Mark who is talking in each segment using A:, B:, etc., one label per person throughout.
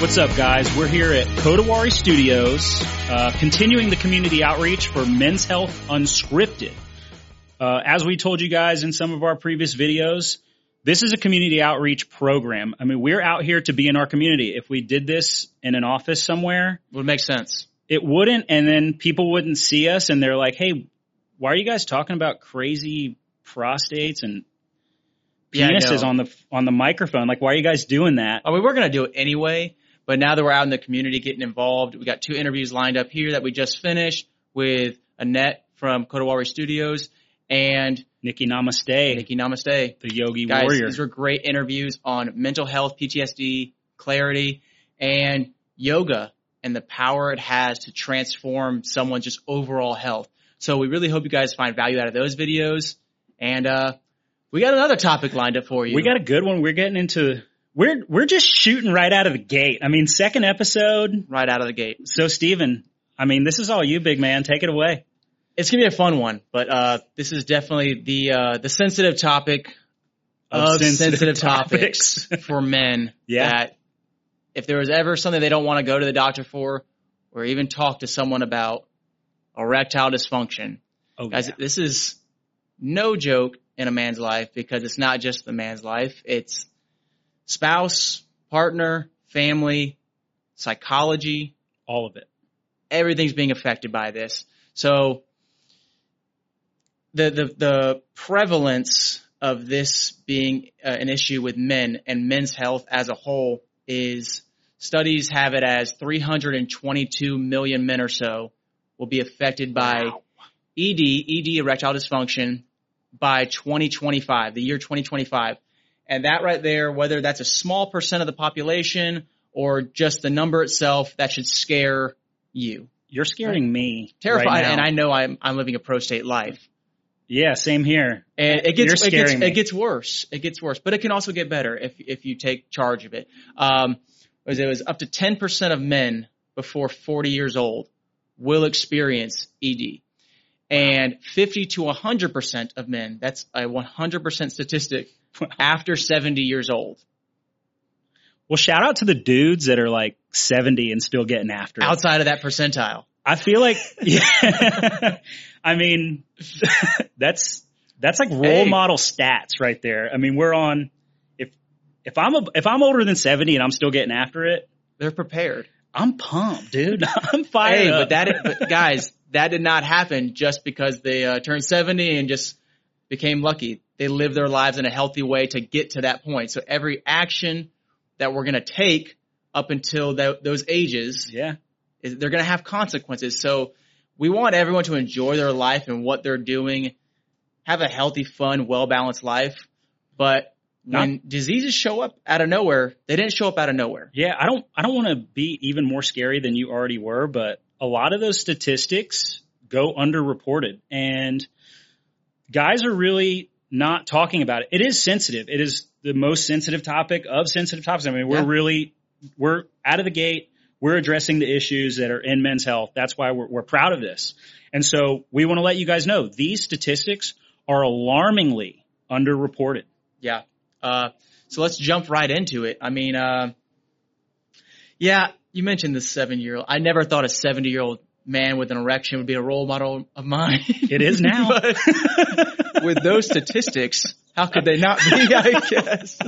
A: What's up, guys? We're here at Kodawari Studios, uh, continuing the community outreach for Men's Health Unscripted. Uh, as we told you guys in some of our previous videos, this is a community outreach program. I mean, we're out here to be in our community. If we did this in an office somewhere, it
B: Would make sense.
A: it wouldn't, and then people wouldn't see us, and they're like, "Hey, why are you guys talking about crazy prostates and
B: Yeah, I
A: penises
B: know.
A: on the on the microphone? Like, why are you guys doing that?"
B: I mean, we're going to do it anyway, but now that we're out in the community getting involved, we got two interviews lined up here that we just finished with Annette from Kodawari Studios and
A: Nikki Namaste,
B: Nikki Namaste.
A: the Yogi
B: Guys,
A: Warrior.
B: these were great interviews on mental health, PTSD, clarity, and yoga and the power it has to transform someone's just overall health. So we really hope you guys find value out of those videos. And, uh, we got another topic lined up for you.
A: We got a good one. We're getting into we're we're just shooting right out of the gate. I mean, second episode.
B: right out of the gate.
A: So, Steven, I mean, this is all you, big man. Take it away.
B: It's gonna be a fun one, but uh, this is definitely the uh, the sensitive topic of, sensitive, topics, for men.
A: Yeah.
B: That if there was ever something they don't want to go to the doctor for, or even talk to someone about erectile dysfunction,
A: Oh,
B: guys,
A: yeah.
B: this is no joke in a man's life because it's not just the man's life; it's spouse, partner, family, psychology,
A: all of it.
B: everything's being affected by this. So the the the prevalence of this being uh, an issue with men and men's health as a whole is studies have it as 322 million men or so will be affected by
A: Wow.
B: ED, ED erectile dysfunction by 2025, the year 2025. And that right there, whether that's a small percent of the population or just the number itself, that should scare you.
A: You're scaring me.
B: Terrified,
A: right
B: and I know I'm, I'm living a prostate life.
A: Yeah, same here.
B: And it gets, it gets,
A: me.
B: it gets worse. It gets worse, but it can also get better if, if you take charge of it. Um, it was, it was up to 10% of men before 40 years old will experience ED. And 50 to 100% of men, that's a 100% statistic after 70 years old.
A: Well, shout out to the dudes that are like 70 and still getting after it.
B: Outside of that percentile.
A: I feel like, yeah. I mean, that's that's like role
B: Hey.
A: model stats right there. I mean, we're on. If if I'm a, if I'm older than 70 and I'm still getting after it,
B: They're prepared.
A: I'm pumped, dude. I'm fired
B: Hey,
A: up.
B: but that, but guys, that did not happen just because they uh, turned 70 and just became lucky. They live their lives in a healthy way to get to that point. So every action that we're going to take up until tho- those ages,
A: yeah.
B: is, they're going to have consequences. So we want everyone to enjoy their life and what they're doing, have a healthy, fun, well-balanced life. But when diseases show up out of nowhere, they didn't show up out of nowhere.
A: Yeah, I don't I don't want to be even more scary than you already were, but a lot of those statistics go underreported and guys are really not talking about it. It is sensitive. It is the most sensitive topic of sensitive topics. I mean, we're
B: Yeah.
A: really we're out of the gate. We're addressing the issues that are in men's health. That's why we're, we're proud of this. And so we want to let you guys know these statistics are alarmingly underreported.
B: Yeah. Uh, so let's jump right into it. I mean, uh, yeah, you mentioned the seven year old. I never thought a 70 year old man with an erection would be a role model of mine.
A: It is now.
B: But with those statistics, how could they not be, I guess?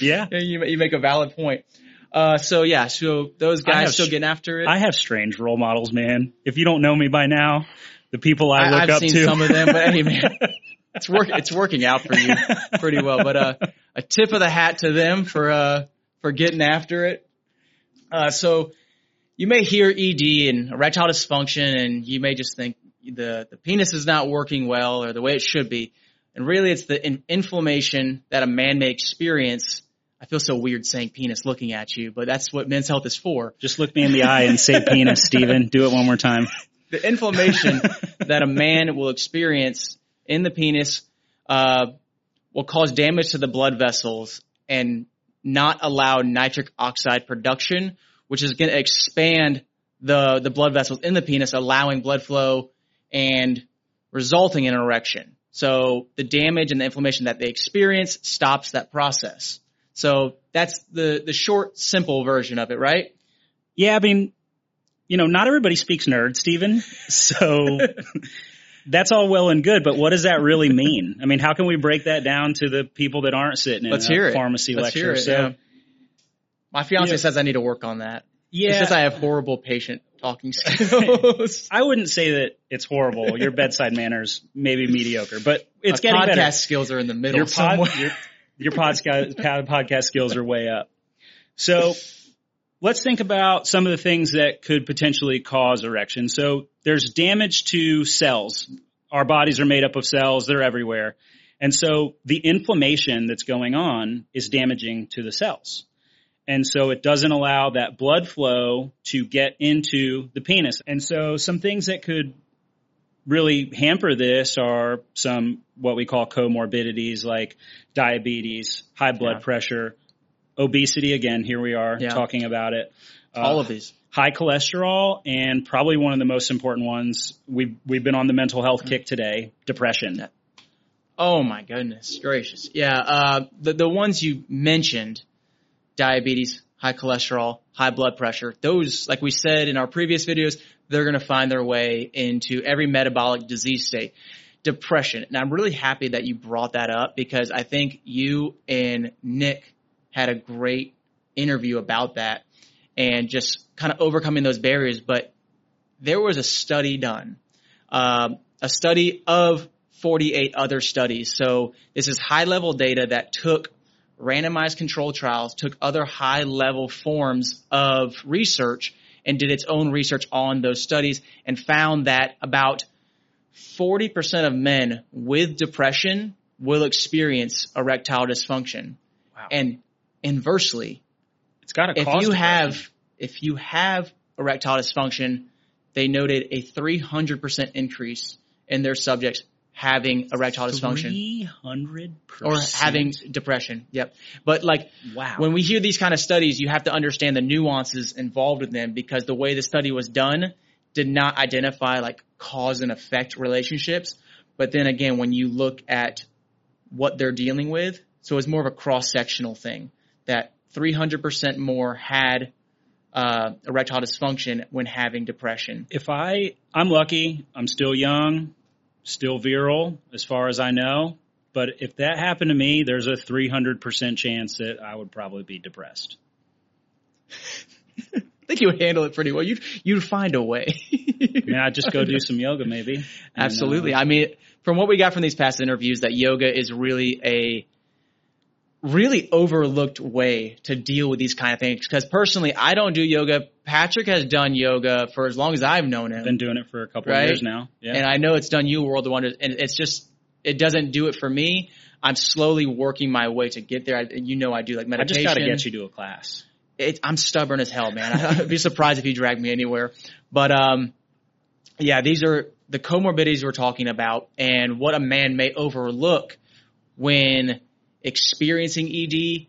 A: yeah.
B: You, you make a valid point. Uh, so yeah, so those
A: have
B: guys still getting after it.
A: I have strange role models, man. If you don't know me by now, the people I,
B: I-
A: look
B: I've
A: up
B: seen
A: to.
B: some of them, but hey, man, it's work, it's working out for you pretty well. But, uh, a tip of the hat to them for, uh, for getting after it. Uh, so you may hear ED and erectile dysfunction and you may just think the, the penis is not working well or the way it should be. And really it's the in- inflammation that a man may experience. I feel so weird saying penis looking at you, but that's what men's health is for.
A: Just look me in the eye and say penis, Steven. Do it one more time.
B: the inflammation that a man will experience in the penis uh, will cause damage to the blood vessels and not allow nitric oxide production, which is going to expand the the blood vessels in the penis, allowing blood flow and resulting in an erection. So the damage and the inflammation that they experience stops that process. So that's the the short, simple version of it, right?
A: Yeah, I mean, you know, not everybody speaks nerd, Stephen. So that's all well and good, but what does that really mean? I mean, how can we break that down to the people that aren't sitting in
B: Let's
A: a
B: hear it.
A: pharmacy
B: Let's
A: lecture?
B: hear it,
A: so
B: yeah. My fiance
A: Yeah.
B: says I need to work on that.
A: Yeah,
B: says I have horrible patient talking skills.
A: I wouldn't say that it's horrible. Your bedside manners may be mediocre, but it's
B: My
A: getting
B: podcast
A: better.
B: skills are in the middle
A: Your pod,
B: somewhere.
A: your, your podcast podcast skills are way up. So let's think about some of the things that could potentially cause erection. So there's damage to cells. Our bodies are made up of cells. They're everywhere. And so the inflammation that's going on is damaging to the cells. And so it doesn't allow that blood flow to get into the penis. And so some things that could really hamper this are some what we call comorbidities like diabetes, high blood
B: Yeah.
A: pressure, obesity. Again, here we are
B: Yeah.
A: talking about it. Uh,
B: All of these.
A: high cholesterol and probably one of the most important ones. We've, we've been on the mental health kick today, depression.
B: Yeah. Oh my goodness gracious. Yeah, uh, the, the ones you mentioned, diabetes, high cholesterol, high blood pressure, those, like we said in our previous videos, they're going to find their way into every metabolic disease state. Depression. And I'm really happy that you brought that up because I think you and Nick had a great interview about that and just kind of overcoming those barriers. But there was a study done, um, a study of 48 other studies. So this is high level data that took randomized control trials, took other high level forms of research and did its own research on those studies and found that about 40% of men with depression will experience erectile dysfunction.
A: Wow.
B: And inversely,
A: It's got to
B: if you
A: depression.
B: have if you have erectile dysfunction, they noted a 300% increase in their subjects having erectile dysfunction
A: 300%
B: or having depression. Yep. But like
A: wow.
B: when we hear these kind of studies, you have to understand the nuances involved with them because the way the study was done did not identify like cause and effect relationships. But then again, when you look at what they're dealing with, so it's more of a cross sectional thing that 300% more had uh, erectile dysfunction when having depression.
A: if I, I'm lucky, I'm still young, still virile as far as I know. But if that happened to me, there's a 300% chance that I would probably be depressed.
B: I think you would handle it pretty well. You'd you'd find a way.
A: I mean, I'd just go do some yoga maybe. And,
B: Absolutely.
A: uh,
B: I mean, from what we got from these past interviews, that yoga is really a really overlooked way to deal with these kind of things. Because personally, I don't do yoga. Patrick has done yoga for as long as I've known him,
A: been doing it for a couple
B: Right?
A: of years now. Yeah.
B: and I know it's done you a world of wonders. And it's just it doesn't do it for me. I'm slowly working my way to get there. I, you know, I do like meditation.
A: I just got to get you to a class.
B: it, I'm stubborn as hell, man. I'd be surprised if you drag me anywhere. But um, yeah, these are the comorbidities we're talking about, and what a man may overlook when experiencing ED,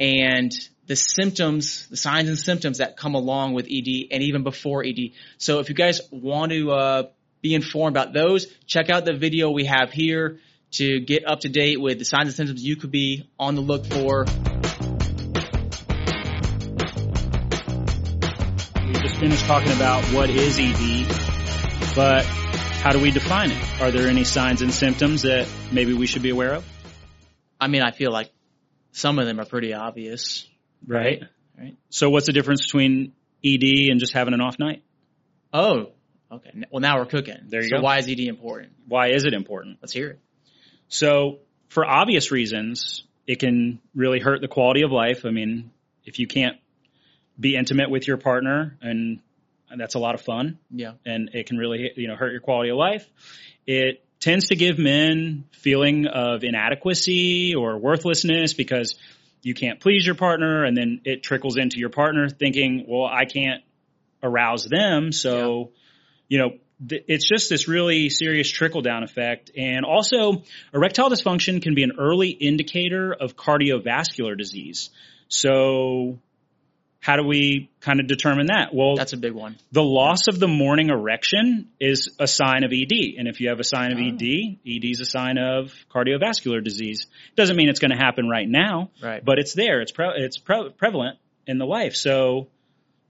B: and the symptoms, the signs and symptoms that come along with ED, and even before ED. So if you guys want to uh, be informed about those, check out the video we have here to get up to date with the signs and symptoms you could be on the look for.
A: We just finished talking about what is ED, but how do we define it? Are there any signs and symptoms that maybe we should be aware of?
B: I mean, I feel like some of them are pretty obvious.
A: Right.
B: Right.
A: So what's the difference between ED and just having an off night?
B: Oh, okay. Well, now we're cooking.
A: There you
B: so
A: go.
B: why is ED important?
A: Why is it important?
B: Let's hear it.
A: So for obvious reasons, it can really hurt the quality of life. I mean, if you can't be intimate with your partner and and that's a lot of fun
B: Yeah.
A: and it can really, you know, hurt your quality of life. It tends to give men feeling of inadequacy or worthlessness because you can't please your partner and then it trickles into your partner thinking, well, I can't arouse them. So, you know, th- it's just this really serious trickle down effect. And also erectile dysfunction can be an early indicator of cardiovascular disease. So how do we kind of determine that? Well,
B: That's a big one.
A: the loss of the morning erection is a sign of ED. And if you have a sign of ah.
B: Oh.
A: ED, ED is a sign of cardiovascular disease. Doesn't mean it's going to happen right now,
B: Right.
A: but it's there. It's pre- it's pre- prevalent in the life. So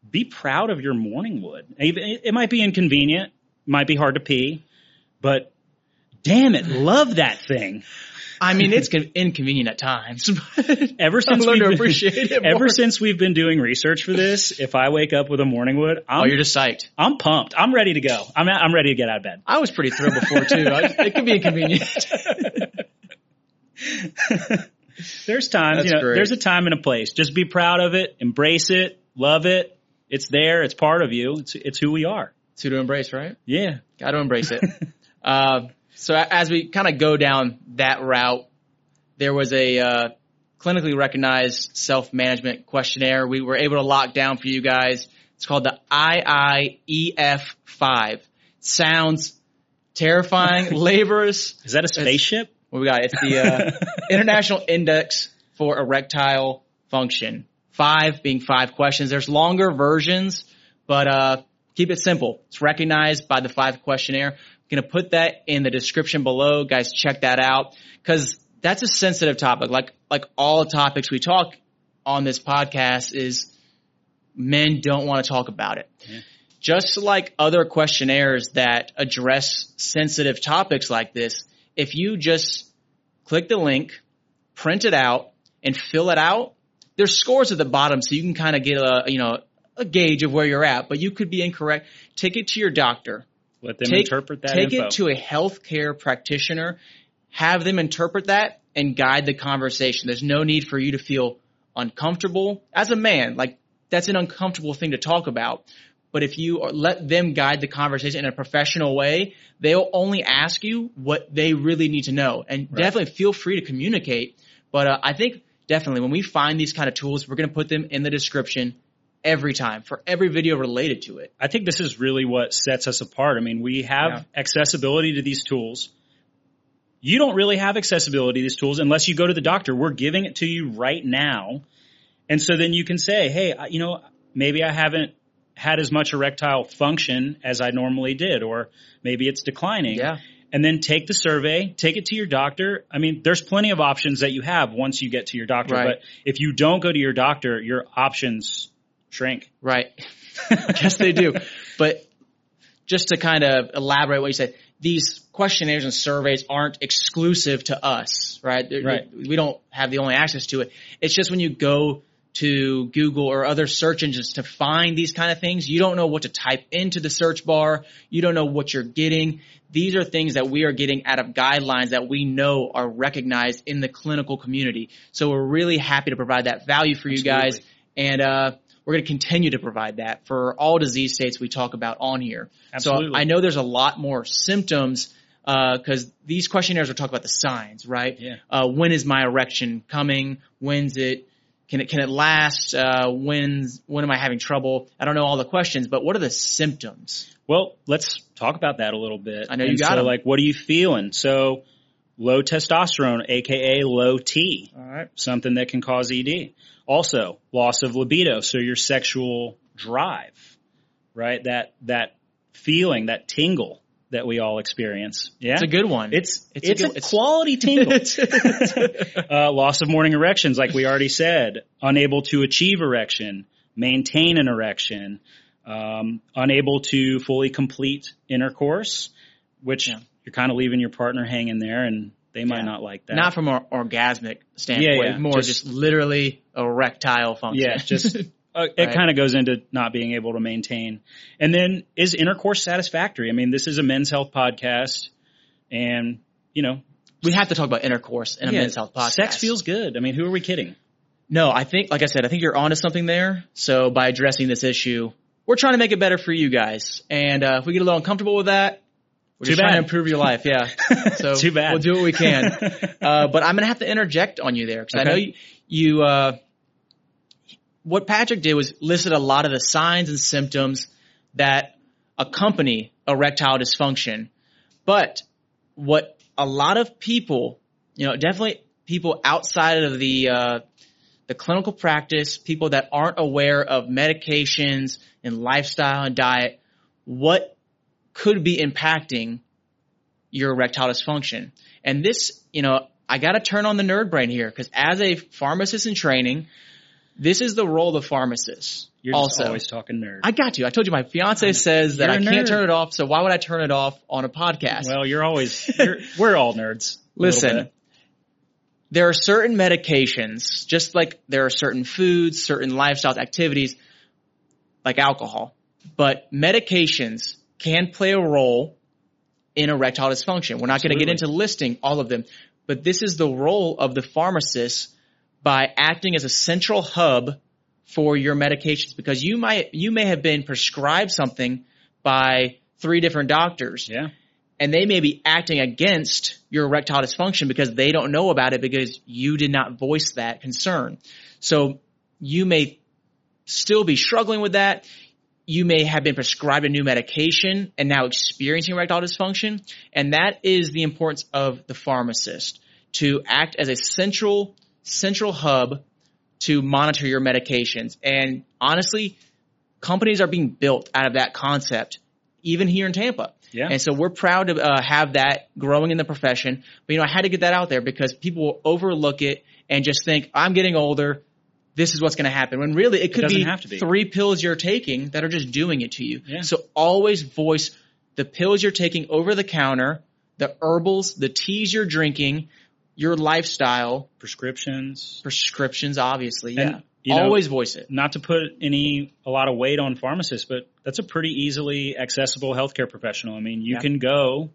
A: be proud of your morning wood. It might be inconvenient, might be hard to pee, but damn it, love that thing.
B: I mean, it's inconvenient at times. but
A: Ever since
B: learned
A: we've
B: to
A: been-
B: appreciate it
A: Ever since we've been doing research for this, if I wake up with a morning wood,
B: Oh,
A: I'm
B: you're just psyched.
A: I'm pumped. I'm ready to go. I'm I'm ready to get out of bed.
B: I was pretty thrilled before too. I, it could be inconvenient.
A: there's times,
B: That's
A: you know,
B: great.
A: there's a time and a place. Just be proud of it, embrace it, love it. It's there. It's part of you. It's it's who we are.
B: Two to embrace, right?
A: Yeah.
B: Got to embrace it. uh, so as we kind of go down that route, there was a uh, clinically recognized self-management questionnaire we were able to lock down for you guys. It's called the IIEF5. Sounds terrifying, laborious.
A: Is that a spaceship?
B: What we got? It's the uh, International Index for Erectile Function. Five being five questions. There's longer versions, but uh, keep it simple. It's recognized by the five questionnaire. I'm gonna put that in the description below, guys. Check that out because that's a sensitive topic. Like like all topics we talk on this podcast is men don't want to talk about it. Just like other questionnaires that address sensitive topics like this, if you just click the link, print it out, and fill it out, there's scores at the bottom so you can kind of get a, you know, a gauge of where you're at, but you could be incorrect. Take it to your doctor.
A: Let them
B: take,
A: interpret that
B: Take
A: info.
B: it to a healthcare practitioner, have them interpret that and guide the conversation. There's no need for you to feel uncomfortable as a man. Like that's an uncomfortable thing to talk about. But if you let them guide the conversation in a professional way, they'll only ask you what they really need to know. And definitely feel free to communicate. But uh, I think definitely when we find these kind of tools, we're going to put them in the description every time for every video related to it.
A: I think this is really what sets us apart. I mean, we have
B: Yeah.
A: accessibility to these tools. You don't really have accessibility to these tools unless you go to the doctor. We're giving it to you right now. And so then you can say, hey, you know, maybe I haven't had as much erectile function as I normally did, or maybe it's declining.
B: Yeah.
A: And then take the survey, take it to your doctor. I mean, there's plenty of options that you have once you get to your doctor.
B: Right.
A: But if you don't go to your doctor, your options shrink.
B: Right. yes, they do. But just to kind of elaborate what you said, these questionnaires and surveys aren't exclusive to us, right?
A: Right.
B: We don't have the only access to it. It's just when you go to Google or other search engines to find these kind of things, you don't know what to type into the search bar. You don't know what you're getting. These are things that we are getting out of guidelines that we know are recognized in the clinical community. So we're really happy to provide that value for you guys. And, uh, we're going to continue to provide that for all disease states we talk about on here.
A: Absolutely.
B: So I know there's a lot more symptoms because these questionnaires will talk about the signs, right?
A: Yeah.
B: Uh, when is my erection coming? When's it? Can it can it last? Uh, when's when am I having trouble? I don't know all the questions, but what are the symptoms?
A: Well, let's talk about that a little bit.
B: I know you
A: And
B: got
A: so,
B: 'em.
A: like, what are you feeling? So, low testosterone, aka low T,
B: All right.
A: something that can cause ED. Also, loss of libido, so your sexual drive, right? That that feeling, that tingle that we all experience. Yeah,
B: It's a good one.
A: It's
B: It's a
A: it's, a,
B: good- it's-
A: quality tingle. uh, loss of morning erections, like we already said, unable to achieve erection, maintain an erection, um, unable to fully complete intercourse, which
B: Yeah.
A: you're kind of leaving your partner hanging there, and they might
B: Yeah.
A: not like that.
B: Not from an orgasmic standpoint,
A: Yeah, yeah.
B: more
A: Just-
B: just, literally erectile function.
A: yeah, just uh, it
B: Right.
A: kind of goes into not being able to maintain. And then is intercourse satisfactory? I mean, this is a men's health podcast, and you know,
B: we have to talk about intercourse in a men's health podcast.
A: sex feels good. I mean, who are we kidding?
B: No, I think, like I said, I think you're onto something there. So by addressing this issue, we're trying to make it better for you guys. And uh, if we get a little uncomfortable with that, we're
A: Too
B: just trying
A: bad.
B: to improve your life. Yeah. So
A: Too bad.
B: We'll do what we can. uh, but I'm gonna have to interject on you there because I know you. you uh, what Patrick did was listed a lot of the signs and symptoms that accompany erectile dysfunction, but what a lot of people, you know, definitely people outside of the uh, the clinical practice, people that aren't aware of medications and lifestyle and diet, what could be impacting your erectile dysfunction. And this, you know, I gotta turn on the nerd brain here because as a pharmacist in training, this is the role of the pharmacist.
A: You're
B: also.
A: always talking nerd.
B: I got you. I told you my fiance says that I can't
A: nerd.
B: turn it off, so why would I turn it off on a podcast?
A: well, you're always, you're, we're all nerds.
B: Listen, there are certain medications, just like there are certain foods, certain lifestyles, activities, like alcohol. But medications can play a role in erectile dysfunction. We're not going to get into listing all of them, but this is the role of the pharmacist by acting as a central hub for your medications because you might, you may have been prescribed something by three different doctors
A: Yeah.
B: and they may be acting against your erectile dysfunction because they don't know about it because you did not voice that concern. So you may still be struggling with that. You may have been prescribed a new medication and now experiencing erectile dysfunction. And that is the importance of the pharmacist to act as a central, central hub to monitor your medications. And honestly, companies are being built out of that concept, even here in Tampa.
A: Yeah.
B: And so we're proud to uh, have that growing in the profession. But you know, I had to get that out there because people will overlook it and just think, I'm getting older. This is what's going to happen. When really it could
A: doesn't
B: be,
A: have to be.
B: three pills you're taking that are just doing it to you.
A: Yeah.
B: So always voice the pills you're taking over the counter, the herbals, the teas you're drinking, your lifestyle,
A: Prescriptions.
B: prescriptions, obviously.
A: And,
B: Yeah.
A: you know,
B: always voice it.
A: Not to put any, a lot of weight on pharmacists, but that's a pretty easily accessible healthcare professional. I mean, you
B: Yeah.
A: can go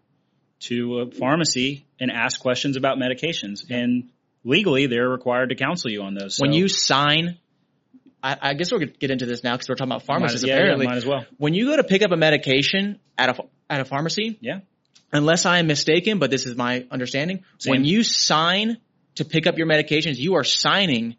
A: to a pharmacy and ask questions about medications and legally they're required to counsel you on those.
B: When you sign, I, I guess we're to get into this now because we're talking about pharmacists
A: yeah, yeah,
B: apparently.
A: might as well.
B: when you go to pick up a medication at a at a pharmacy,
A: Yeah.
B: unless I am mistaken, but this is my understanding,
A: Same.
B: when you sign to pick up your medications, you are signing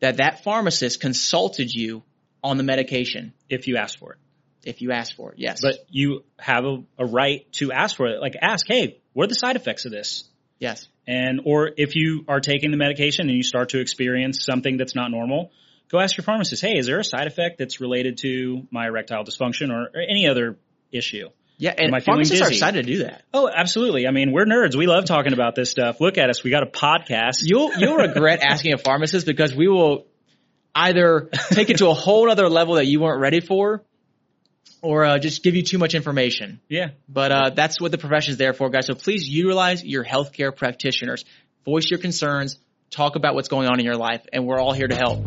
B: that that pharmacist consulted you on the medication
A: If you ask for it.
B: if you ask for it. Yes.
A: But you have a, a right to ask for it. Like ask, hey, what are the side effects of this?
B: Yes.
A: And, or if you are taking the medication and you start to experience something that's not normal, go ask your pharmacist, hey, is there a side effect that's related to my erectile dysfunction or, or any other issue?
B: Yeah, and
A: feeling
B: pharmacists are excited to do that.
A: Oh, absolutely. I mean, we're nerds. We love talking about this stuff. Look at us. We got a podcast.
B: You'll you'll regret asking a pharmacist because we will either take it to a whole other level that you weren't ready for, or uh, just give you too much information.
A: yeah.
B: But uh, that's what the profession is there for, guys. So please utilize your healthcare practitioners. Voice your concerns. Talk about what's going on in your life, and we're all here to help.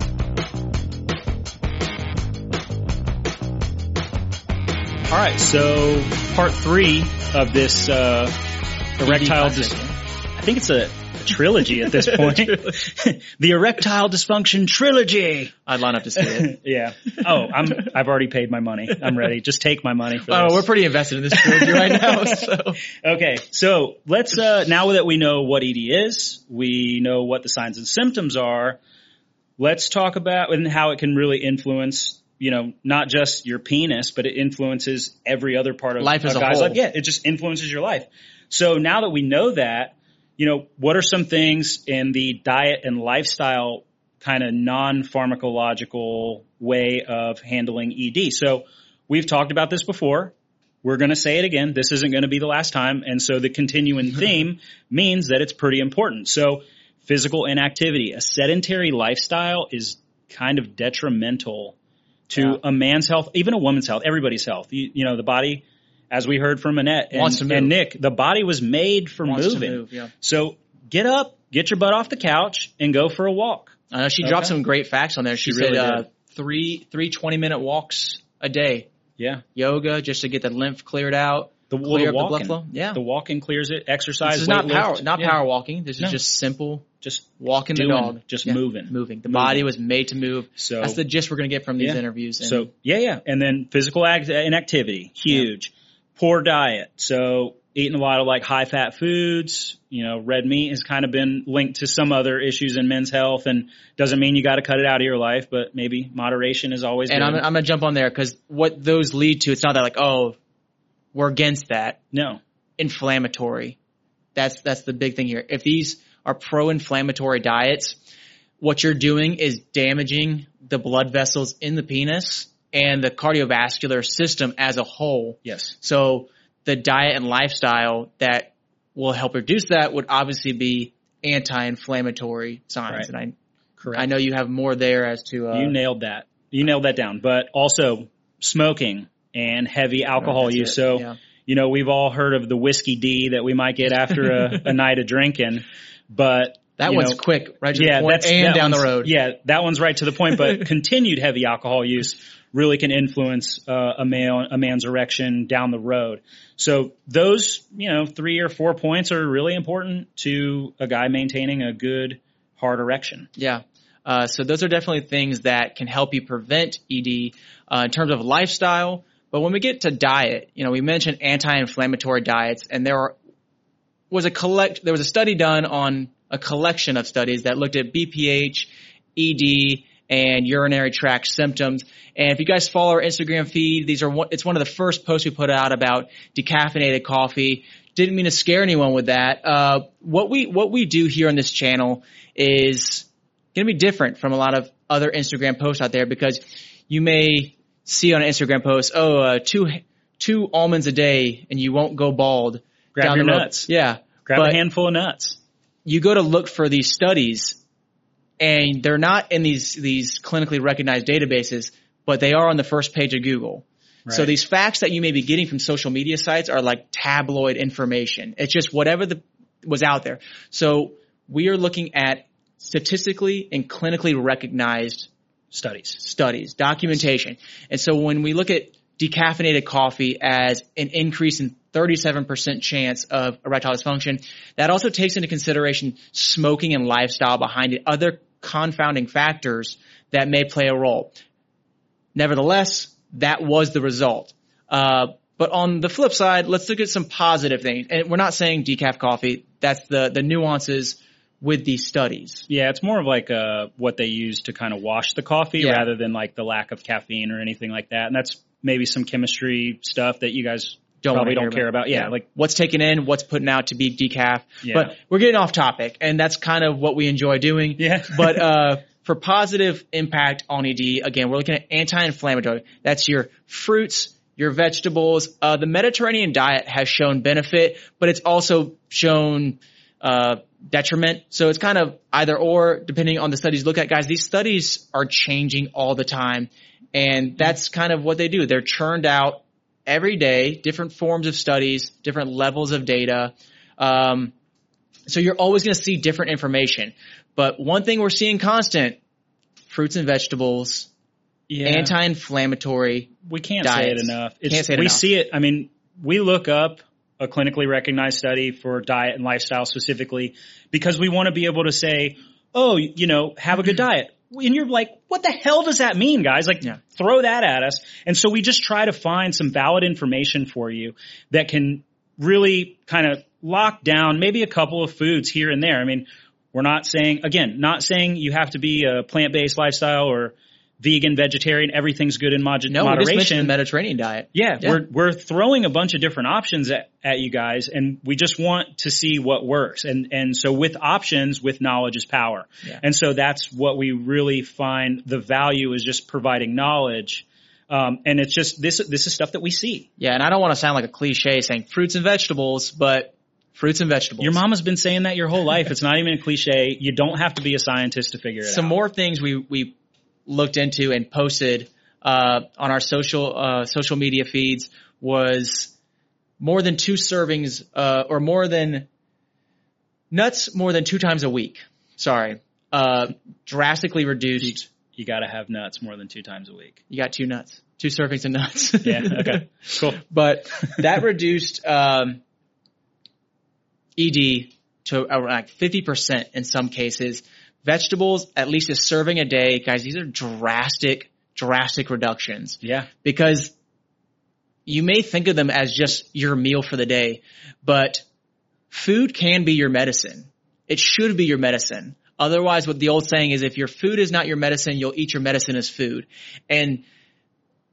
A: All right. So part three of this, uh, erectile
B: classic,
A: dys- I think it's a trilogy at this point. the erectile dysfunction trilogy.
B: I'd line up to see it.
A: yeah. Oh, I'm, I've already paid my money. I'm ready. Just take my money for
B: Oh,
A: this.
B: we're pretty invested in this trilogy right now. So
A: Okay, so let's uh, now that we know what ED is, we know what the signs and symptoms are. Let's talk about and how it can really influence, you know, not just your penis, but it influences every other part of
B: Life as a
A: guy's
B: whole.
A: life. Yeah, it just influences your life. So now that we know that, you know, what are some things in the diet and lifestyle kind of non-pharmacological way of handling ED? So we've talked about this before. We're going to say it again. This isn't going to be the last time. And so the continuing theme means that it's pretty important. So physical inactivity, a sedentary lifestyle is kind of detrimental to
B: Yeah.
A: a man's health, even a woman's health, everybody's health. You, you know, the body, as we heard from Annette and,
B: Wants to move.
A: and Nick, the body was made for
B: wants
A: moving.
B: move. Yeah.
A: So get up, get your butt off the couch and go for a walk.
B: I know she
A: Okay.
B: dropped some great facts on there. She,
A: She
B: said
A: really
B: uh, three three 20 minute walks a day.
A: Yeah.
B: Yoga just to get the lymph cleared out.
A: The, well,
B: Clear
A: the
B: up the blood
A: walking.
B: flow? Yeah.
A: The walking clears it. Exercise.
B: This is not power,
A: lift.
B: not
A: Yeah.
B: power walking. This is
A: No.
B: just simple
A: Just
B: walking
A: Doing,
B: the dog.
A: just
B: Yeah.
A: moving.
B: Moving. The
A: Moving.
B: body was made to move.
A: So
B: That's the gist we're going to get from these
A: Yeah.
B: interviews. And
A: So yeah, yeah, and then physical act- inactivity, huge. Poor diet, so eating a lot of like high fat foods. You know, red meat has kind of been linked to some other issues in men's health, and doesn't mean you got to cut it out of your life, but maybe moderation is always
B: and
A: good.
B: I'm, I'm going to jump on there because what those lead to, it's not that like, oh, we're against that.
A: no,
B: Inflammatory. That's, that's the big thing here. If these are pro-inflammatory diets, what you're doing is damaging the blood vessels in the penis and the cardiovascular system as a whole.
A: Yes.
B: So the diet and lifestyle that will help reduce that would obviously be anti-inflammatory signs.
A: Right.
B: And
A: Correct.
B: I, I know you have more there as to, uh,
A: you nailed that. You nailed that down. But also smoking and heavy alcohol
B: that's
A: use.
B: it.
A: So,
B: Yeah.
A: you know, we've all heard of the whiskey D that we might get after a, a night of drinking, but
B: that one's
A: know,
B: quick, right to
A: yeah,
B: the point
A: that's
B: and
A: that
B: down the road.
A: Yeah, that one's right to the point. But continued heavy alcohol use really can influence uh, a male a man's erection down the road. So those you know three or four points are really important to a guy maintaining a good hard erection.
B: Yeah. Uh, so those are definitely things that can help you prevent ED uh, in terms of lifestyle. But when we get to diet, you know, we mentioned anti-inflammatory diets, and there are, was a collect there was a study done on a collection of studies that looked at BPH, ED, and urinary tract symptoms. And if you guys follow our Instagram feed, these are one, it's one of the first posts we put out about decaffeinated coffee. Didn't mean to scare anyone with that. Uh, what we what we do here on this channel is going to be different from a lot of other Instagram posts out there because you may see on an Instagram post, oh, uh, two two almonds a day and you won't go bald.
A: Grab
B: down
A: your
B: the
A: nuts.
B: Yeah.
A: Grab
B: But-
A: a handful of nuts.
B: you go to look for these studies and they're not in these these clinically recognized databases, but they are on the first page of Google. So these facts that you may be getting from social media sites are like tabloid information. It's just whatever the was out there. So we are looking at statistically and clinically recognized
A: Studies.
B: studies, documentation. And so when we look at decaffeinated coffee as an increase in 37% chance of erectile dysfunction, that also takes into consideration smoking and lifestyle behind it, other confounding factors that may play a role. Nevertheless, that was the result. Uh, but on the flip side, let's look at some positive things. And we're not saying decaf coffee. That's the, the nuances with these studies.
A: Yeah, it's more of like uh, what they use to kind of wash the coffee
B: Yeah.
A: rather than like the lack of caffeine or anything like that. And that's maybe some chemistry stuff that you guys
B: Don't wanna
A: don't care about. Yeah, like
B: what's taken in, what's putting out to be decaf.
A: Yeah.
B: But we're getting off topic, and that's kind of what we enjoy doing.
A: Yeah.
B: but uh, for positive impact on ED, again, we're looking at anti-inflammatory. That's your fruits, your vegetables. Uh, the Mediterranean diet has shown benefit, but it's also shown uh, detriment. So it's kind of either or, depending on the studies look at. Guys, these studies are changing all the time, and that's kind of what they do. They're churned out every day, different forms of studies, different levels of data. Um, so you're always going to see different information. But one thing we're seeing constant, fruits and vegetables,
A: yeah.
B: anti-inflammatory.
A: we can't say it enough. It's,
B: Can't say it
A: we
B: enough.
A: see it. I mean, we look up a clinically recognized study for diet and lifestyle specifically because we want to be able to say, oh, you know, have a good diet. And you're like, what the hell does that mean, guys? Like,
B: Yeah.
A: throw that at us. And so we just try to find some valid information for you that can really kind of lock down maybe a couple of foods here and there. I mean, we're not saying, again, not saying you have to be a plant-based lifestyle or vegan, vegetarian, everything's good in mod-
B: No,
A: moderation.
B: mentioned the Mediterranean diet.
A: Yeah,
B: Yeah.
A: we're we're throwing a bunch of different options at, at you guys, and we just want to see what works. And and so with options, with knowledge is power.
B: Yeah.
A: And so that's what we really find the value is just providing knowledge. Um, and it's just this this is stuff that we see.
B: Yeah, and I don't want to sound like a cliche saying fruits and vegetables, but fruits and vegetables.
A: Your mama's been saying that your whole life. It's not even a cliche. You don't have to be a scientist to figure it
B: Some
A: out.
B: Some more things we we looked into and posted uh, on our social uh, social media feeds was more than two servings uh, or more than nuts more than two times a week. Sorry, uh, drastically reduced.
A: You got to have nuts more than two times a week.
B: You got two nuts, two servings of nuts.
A: Yeah. Okay. Cool.
B: but that reduced um, ED to around like 50% in some cases. Vegetables, at least a serving a day, guys, these are drastic, drastic reductions
A: Yeah.
B: because you may think of them as just your meal for the day, but food can be your medicine. It should be your medicine. Otherwise, what the old saying is if your food is not your medicine, you'll eat your medicine as food. And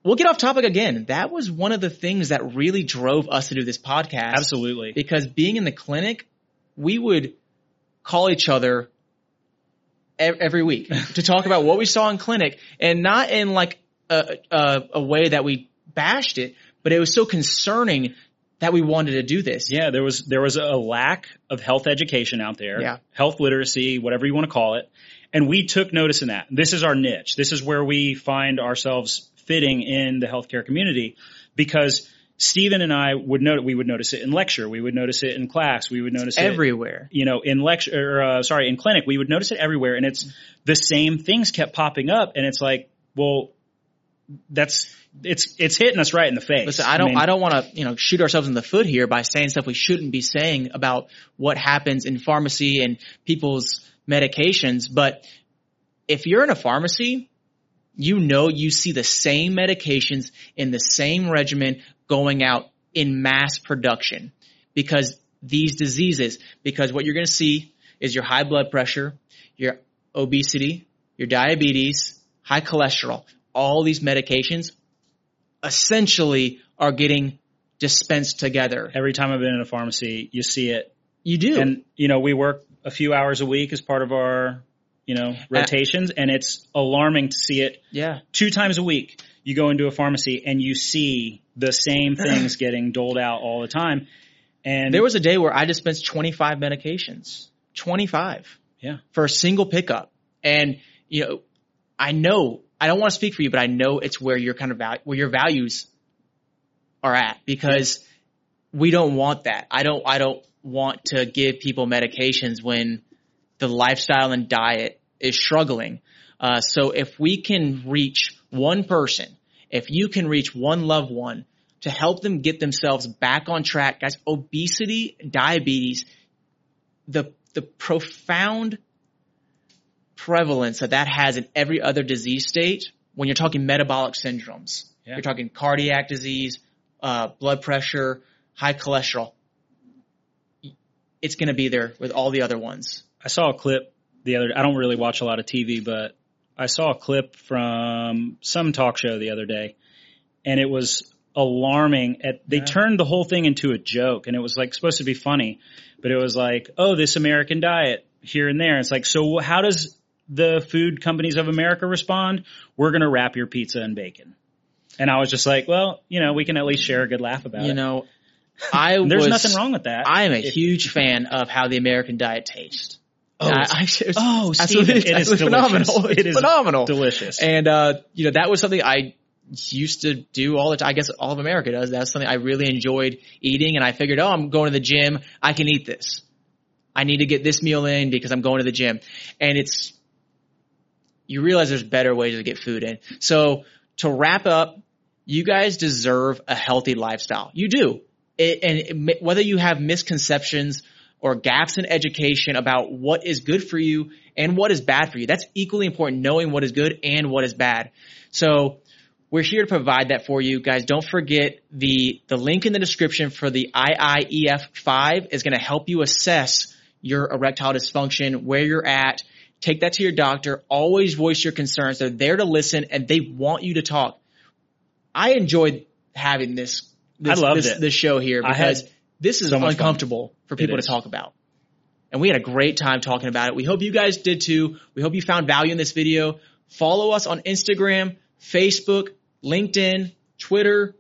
B: we'll get off topic again. That was one of the things that really drove us to do this podcast.
A: Absolutely.
B: Because being in the clinic, we would call each other every week to talk about what we saw in clinic and not in like a, a, a way that we bashed it, but it was so concerning that we wanted to do this.
A: Yeah, there was there was a lack of health education out there.
B: Yeah.
A: Health literacy, whatever you want to call it. And we took notice in that. This is our niche. This is where we find ourselves fitting in the healthcare community because Stephen and I would note we would notice it in lecture, we would notice it in class, we would notice it
B: everywhere.
A: You know, in lecture, or, uh, sorry, in clinic, we would notice it everywhere, and it's the same things kept popping up, and it's like, well, that's it's it's hitting us right in the face.
B: Listen, I don't I, mean, I don't want to you know shoot ourselves in the foot here by saying stuff we shouldn't be saying about what happens in pharmacy and people's medications, but if you're in a pharmacy, you know you see the same medications in the same regimen going out in mass production because these diseases, because what you're going to see is your high blood pressure, your obesity, your diabetes, high cholesterol, all these medications essentially are getting dispensed together.
A: Every time I've been in a pharmacy, you see it.
B: You do.
A: And, you know, we work a few hours a week as part of our, you know, rotations and it's alarming to see it.
B: Yeah.
A: Two times a week, you go into a pharmacy and you see the same things getting doled out all the time. And
B: there was a day where I dispensed 25 medications. 25.
A: Yeah.
B: For a single pickup. And, you know, I know I don't want to speak for you, but I know it's where your kind of value, where your values are at because we don't want that. I don't, I don't want to give people medications when the lifestyle and diet is struggling. Uh, so if we can reach one person, if you can reach one loved one to help them get themselves back on track, guys, obesity, diabetes, the, the profound prevalence that that has in every other disease state when you're talking metabolic syndromes. Yeah. You're talking cardiac disease, uh, blood pressure, high cholesterol. It's going to be there with all the other ones.
A: I saw a clip the other. I don't really watch a lot of TV, but I saw a clip from some talk show the other day, and it was alarming. At they yeah. turned the whole thing into a joke, and it was like supposed to be funny, but it was like, oh, this American diet here and there. It's like, so how does the food companies of America respond, we're going to wrap your pizza in bacon. And I was just like, well, you know, we can at least share a good laugh about
B: you
A: it.
B: You know, I
A: there's
B: was,
A: nothing wrong with that.
B: I am a if, huge fan of how the American diet tastes.
A: Oh, I, I, it oh, Steven, it is
B: phenomenal.
A: It is
B: phenomenal,
A: delicious.
B: And uh, you know, that was something I used to do all the time. I guess all of America does. That's something I really enjoyed eating, and I figured, oh, I'm going to the gym. I can eat this. I need to get this meal in because I'm going to the gym, and it's you realize there's better ways to get food in. So to wrap up, you guys deserve a healthy lifestyle. You do. It, and it, whether you have misconceptions or gaps in education about what is good for you and what is bad for you, that's equally important, knowing what is good and what is bad. So we're here to provide that for you guys. Don't forget the, the link in the description for the IIEF5 is going to help you assess your erectile dysfunction, where you're at, Take that to your doctor. Always voice your concerns. They're there to listen and they want you to talk. I enjoyed having this. this
A: I loved
B: this,
A: it.
B: This show here because this is
A: so
B: uncomfortable for people to talk about. And we had a great time talking about it. We hope you guys did too. We hope you found value in this video. Follow us on Instagram, Facebook, LinkedIn, Twitter,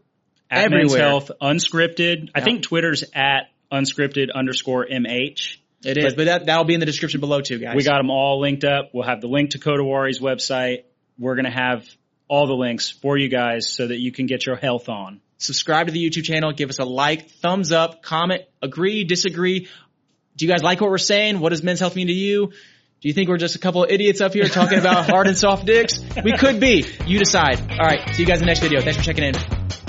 A: at
B: everywhere.
A: Men's Health Unscripted. I think Twitter's at unscripted underscore MH.
B: It is, but, but that that'll be in the description below too, guys.
A: We got them all linked up. We'll have the link to Kodawari's website. We're gonna have all the links for you guys so that you can get your health on.
B: Subscribe to the YouTube channel. Give us a like, thumbs up, comment, agree, disagree. Do you guys like what we're saying? What does men's health mean to you? Do you think we're just a couple of idiots up here talking about hard and soft dicks? We could be. You decide. All right. See you guys in the next video. Thanks for checking in.